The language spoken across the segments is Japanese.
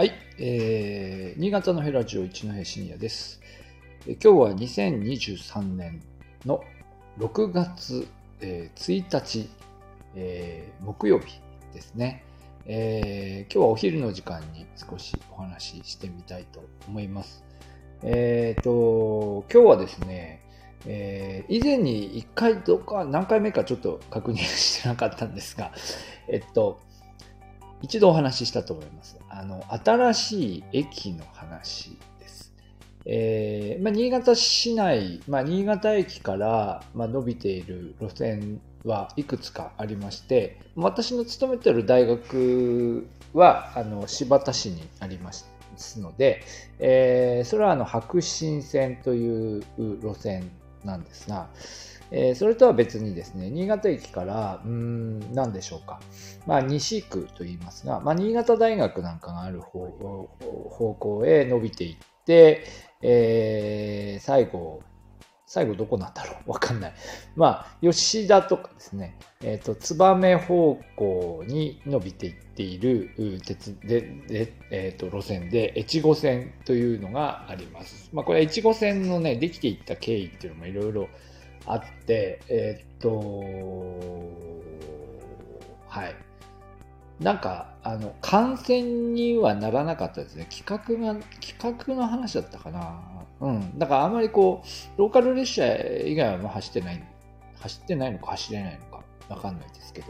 はい、えー、新潟のヘラジオ一戸シニアです。今日は2023年の6月、えー1日、えー木曜日ですね、えー今日はお昼の時間に少しお話ししてみたいと思います。えっ、と、今日はですね、えー以前に1回どか何回目かちょっと確認してなかったんですが、えっと、一度お話ししたと思います。あの、新しい駅の話です。えーまあ、新潟市内、まあ、新潟駅から、まあ、伸びている路線はいくつかありまして、私の勤めている大学は、あの、新発田市にありますので、えーそれはあの、白新線という路線なんですが、えーそれとは別にですね、新潟駅から、うーん、何でしょうか。まあ、西区といいますが、まあ、新潟大学なんかがある方方向へ伸びていって、えー最後、最後どこなんだろう？わかんない。まあ、吉田とかですね、えっ、と、燕方向に伸びていっている鉄で、でえっ、と、路線で、越後線というのがあります。まあ、これ、越後線のね、できていった経緯っていうのもいろいろあって、えっ、と、はい。なんか、あの、感染にはならなかったですね。企画が、企画の話だったかな。うん。だからあまりこう、ローカル列車以外はもう走ってない、走ってないのか走れないのかわかんないですけど。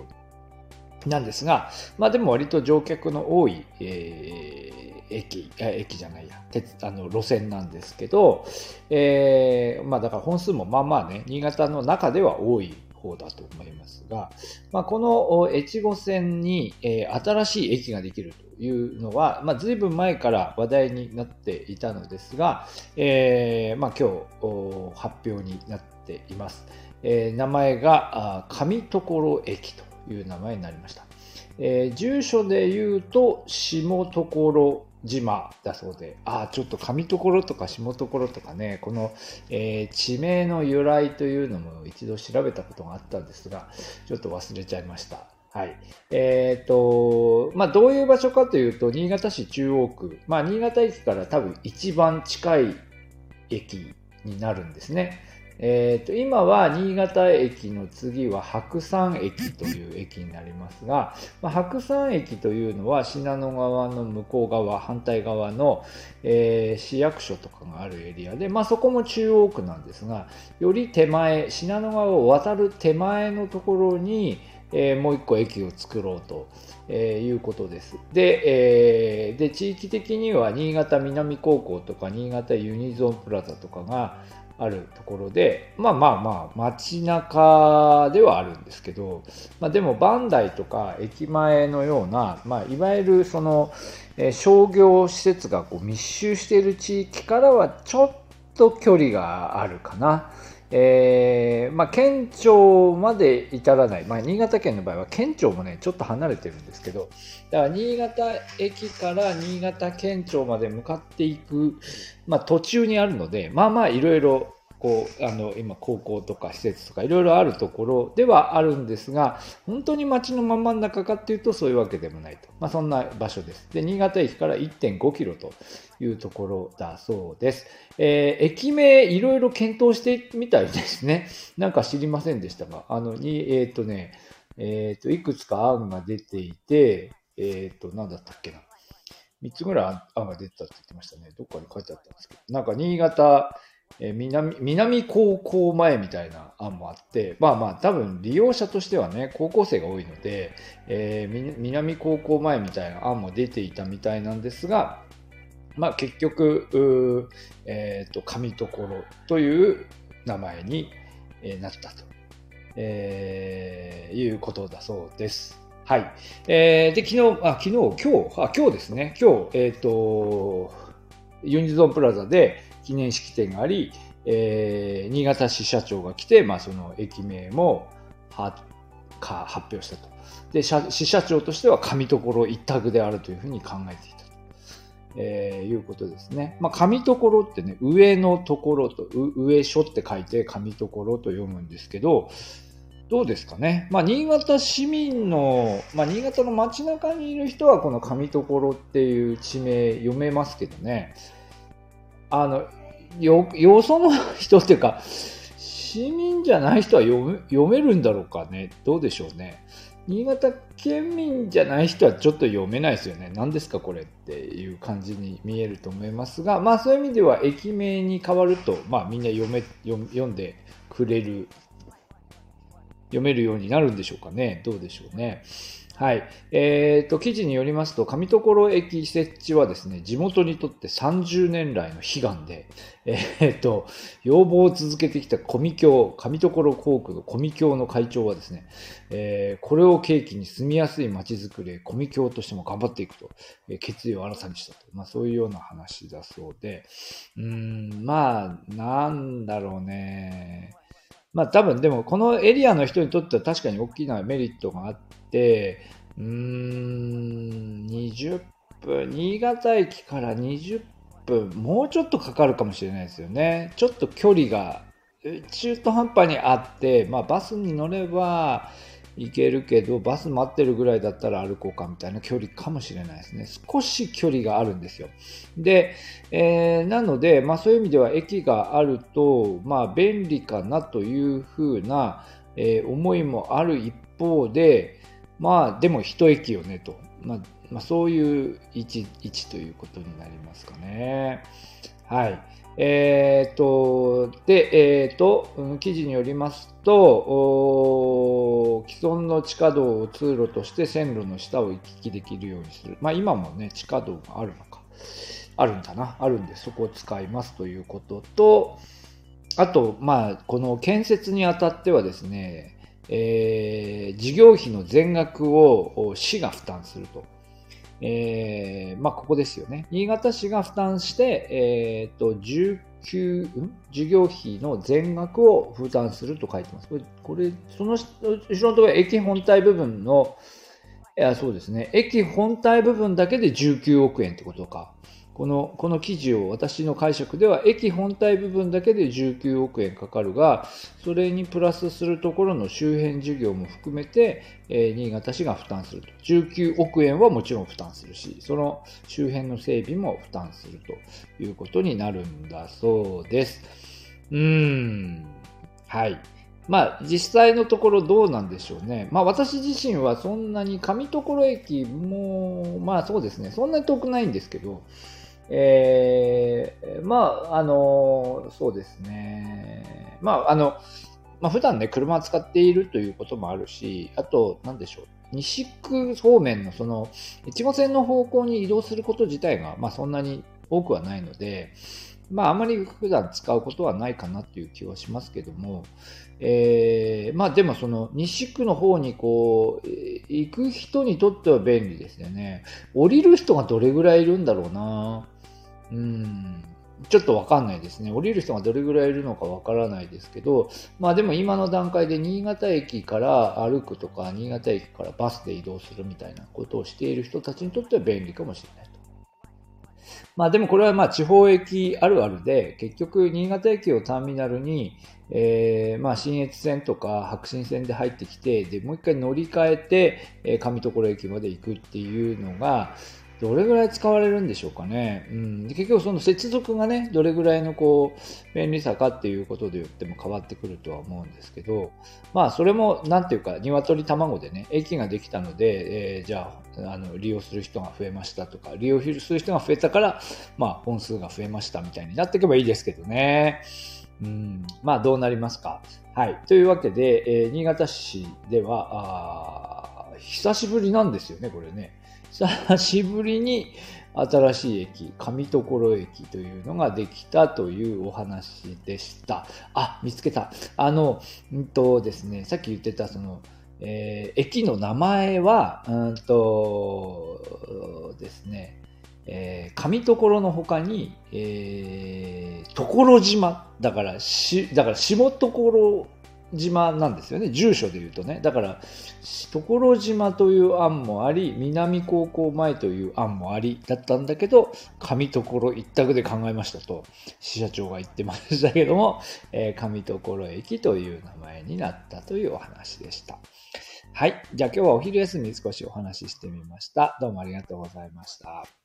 なんですが、まあでも割と乗客の多い、えー駅、駅じゃないや、鉄、あの、路線なんですけど、えーまあだから本数もまあまあね、新潟の中では多い方だと思いますが、まあこの越後線に、え新しい駅ができるというのは、まあ随分前から話題になっていたのですが、えーまあ今日発表になっています。えー名前があ上所駅という名前になりました。えー住所で言うと下所島だそうで、ああ、ちょっと上所とか下所とかね、この、えー地名の由来というのも一度調べたことがあったんですが、ちょっと忘れちゃいました。はい。えっ、と、まあ、どういう場所かというと、新潟市中央区、まあ、新潟駅から多分一番近い駅になるんですね。えー、と今は新潟駅の次は白山駅という駅になりますが、まあ、白山駅というのは信濃川の向こう側反対側の、えー市役所とかがあるエリアで、まあ、そこも中央区なんですがより手前信濃川を渡る手前のところに、えーもう一個駅を作ろうと。えーいうことです。で,、えーで、地域的には新潟南高校とか新潟ユニゾンプラザとかがあるところで、まあまあまあ街中ではあるんですけど、まあでもバンダイとか駅前のような、まあいわゆるその、え商業施設がこう密集している地域からはちょっと距離があるかな。えーまあ、県庁まで至らない、まあ、新潟県の場合は県庁もねちょっと離れてるんですけど。だから新潟駅から新潟県庁まで向かっていく、まあ、途中にあるのでまあまあいろいろこうあの今高校とか施設とかいろいろあるところではあるんですが本当に街の真ん中かっていうとそういうわけでもないと、まあ、そんな場所です。で新潟駅から1.5キロというところだそうです、えー駅名いろいろ検討してみたいですね。なんか知りませんでしたが。あのにえっ、とねえっ、といくつか案が出ていてえっ、と何だったっけな。3つぐらい案が出てたって言ってましたね。どっかに書いてあったんですけど。なんか新潟、えー南、南高校前みたいな案もあって、まあまあ多分利用者としてはね、高校生が多いので、えー南高校前みたいな案も出ていたみたいなんですが、まあ結局、うーえっ、と、上所という名前に、なったと、えーいうことだそうです。はい。えーで、昨日、あ、昨日、今日、あ、今日ですね、今日、えっ、と、ユニゾンプラザで記念式典があり、えー新潟市社長が来て、まあ、その駅名も発表したと。で、社市社長としては上所一択であるというふうに考えていたと。えーいうことですね。まあ、上所ってね、上のところと、上所って書いて上所と読むんですけど、どうですかね。まあ、新潟市民の、まあ、新潟の街中にいる人はこの上所っていう地名読めますけどね。あの、よ、よその人っていうか、市民じゃない人は読め読めるんだろうかね。どうでしょうね。新潟県民じゃない人はちょっと読めないですよね。何ですかこれっていう感じに見えると思いますが、まあそういう意味では駅名に変わると、まあみんな読め、読んでくれる読めるようになるんでしょうかね。どうでしょうね。はい。えっ、ー、と、記事によりますと、上所駅設置はですね、地元にとって30年来の悲願で、えっ、ー、と、要望を続けてきたコミ協、上所航空のコミ協の会長はですね、えー、これを契機に住みやすい街づくりへコミ協としても頑張っていくと、え決意を新たにしたと。まあ、そういうような話だそうで、うーん、まあ、なんだろうね。まあ多分でもこのエリアの人にとっては確かに大きなメリットがあって、うーん、20分、新潟駅から20分、もうちょっとかかるかもしれないですよね。ちょっと距離が中途半端にあって、まあバスに乗れば、行けるけど、バス待ってるぐらいだったら歩こうかみたいな距離かもしれないですね。少し距離があるんですよ。で、えー、なので、まあそういう意味では駅があると、まあ便利かなというふうな、えー、思いもある一方で、まあでも一駅よねと。まあ、まあ、そういう位置位置ということになりますかね。はい。えっ、と、で、えっ、と、記事によりますと、既存の地下道を通路として線路の下を行き来できるようにする。まあ今もね、地下道があるのか。あるんだな。あるんで、そこを使いますということと、あと、まあ、この建設にあたってはですね、えー、事業費の全額を市が負担すると。えー、まあ、ここですよね。新潟市が負担して、えっ、と、19、ん？事業費の全額を負担すると書いてます。これ、これその後ろのところ、駅本体部分の、いや、そうですね。駅本体部分だけで19億円ってことか。このこの記事を私の解釈では駅本体部分だけで19億円かかるがそれにプラスするところの周辺事業も含めて、えー、新潟市が負担すると。19億円はもちろん負担するしその周辺の整備も負担するということになるんだそうです。うーん。はい。まあ実際のところどうなんでしょうね。まあ私自身はそんなに上所駅もまあそうですね。そんなに遠くないんですけどえー、まあ、あの、そうですね。まあ、あの、まあ、普段ね、車を使っているということもあるし、あと、なんでしょう。西区方面のその、越後線の方向に移動すること自体が、まあ、そんなに多くはないので、まあ、あまり普段使うことはないかなっていう気はしますけども、えー、まあでもその西区の方にこう、行く人にとっては便利ですよね。降りる人がどれぐらいいるんだろうな。うん、ちょっとわかんないですね。降りる人がどれぐらいいるのかわからないですけど、まあでも今の段階で新潟駅から歩くとか、新潟駅からバスで移動するみたいなことをしている人たちにとっては便利かもしれないと。まあでもこれはまあ地方駅あるあるで、結局新潟駅をターミナルに、えー、まあ新越線とか白新線で入ってきて、で、もう一回乗り換えて、え、上所駅まで行くっていうのが、どれぐらい使われるんでしょうかね。うん、で結局その接続がね、どれぐらいのこう、便利さかっていうことで言っても変わってくるとは思うんですけど、まあそれも、なんていうか、鶏卵でね、駅ができたので、えー、じゃあ、あの、利用する人が増えましたとか、利用する人が増えたから、まあ本数が増えましたみたいになっていけばいいですけどね。うん、まあどうなりますか。はい。というわけで、えー、新潟市では、久しぶりなんですよね、これね。久しぶりに新しい駅、上所駅というのができたというお話でした。あ、見つけた。あの、うんとですね、さっき言ってたその、えー、駅の名前は、うんとですね、えー、上所の他に、えー、所島、だからし、だから下所島なんですよね。住所で言うとね。だから、所島という案もあり、南高校前という案もありだったんだけど、上所一択で考えましたと、支社長が言ってましたけども、えー、上所駅という名前になったというお話でした。はい。じゃあ今日はお昼休み少しお話ししてみました。どうもありがとうございました。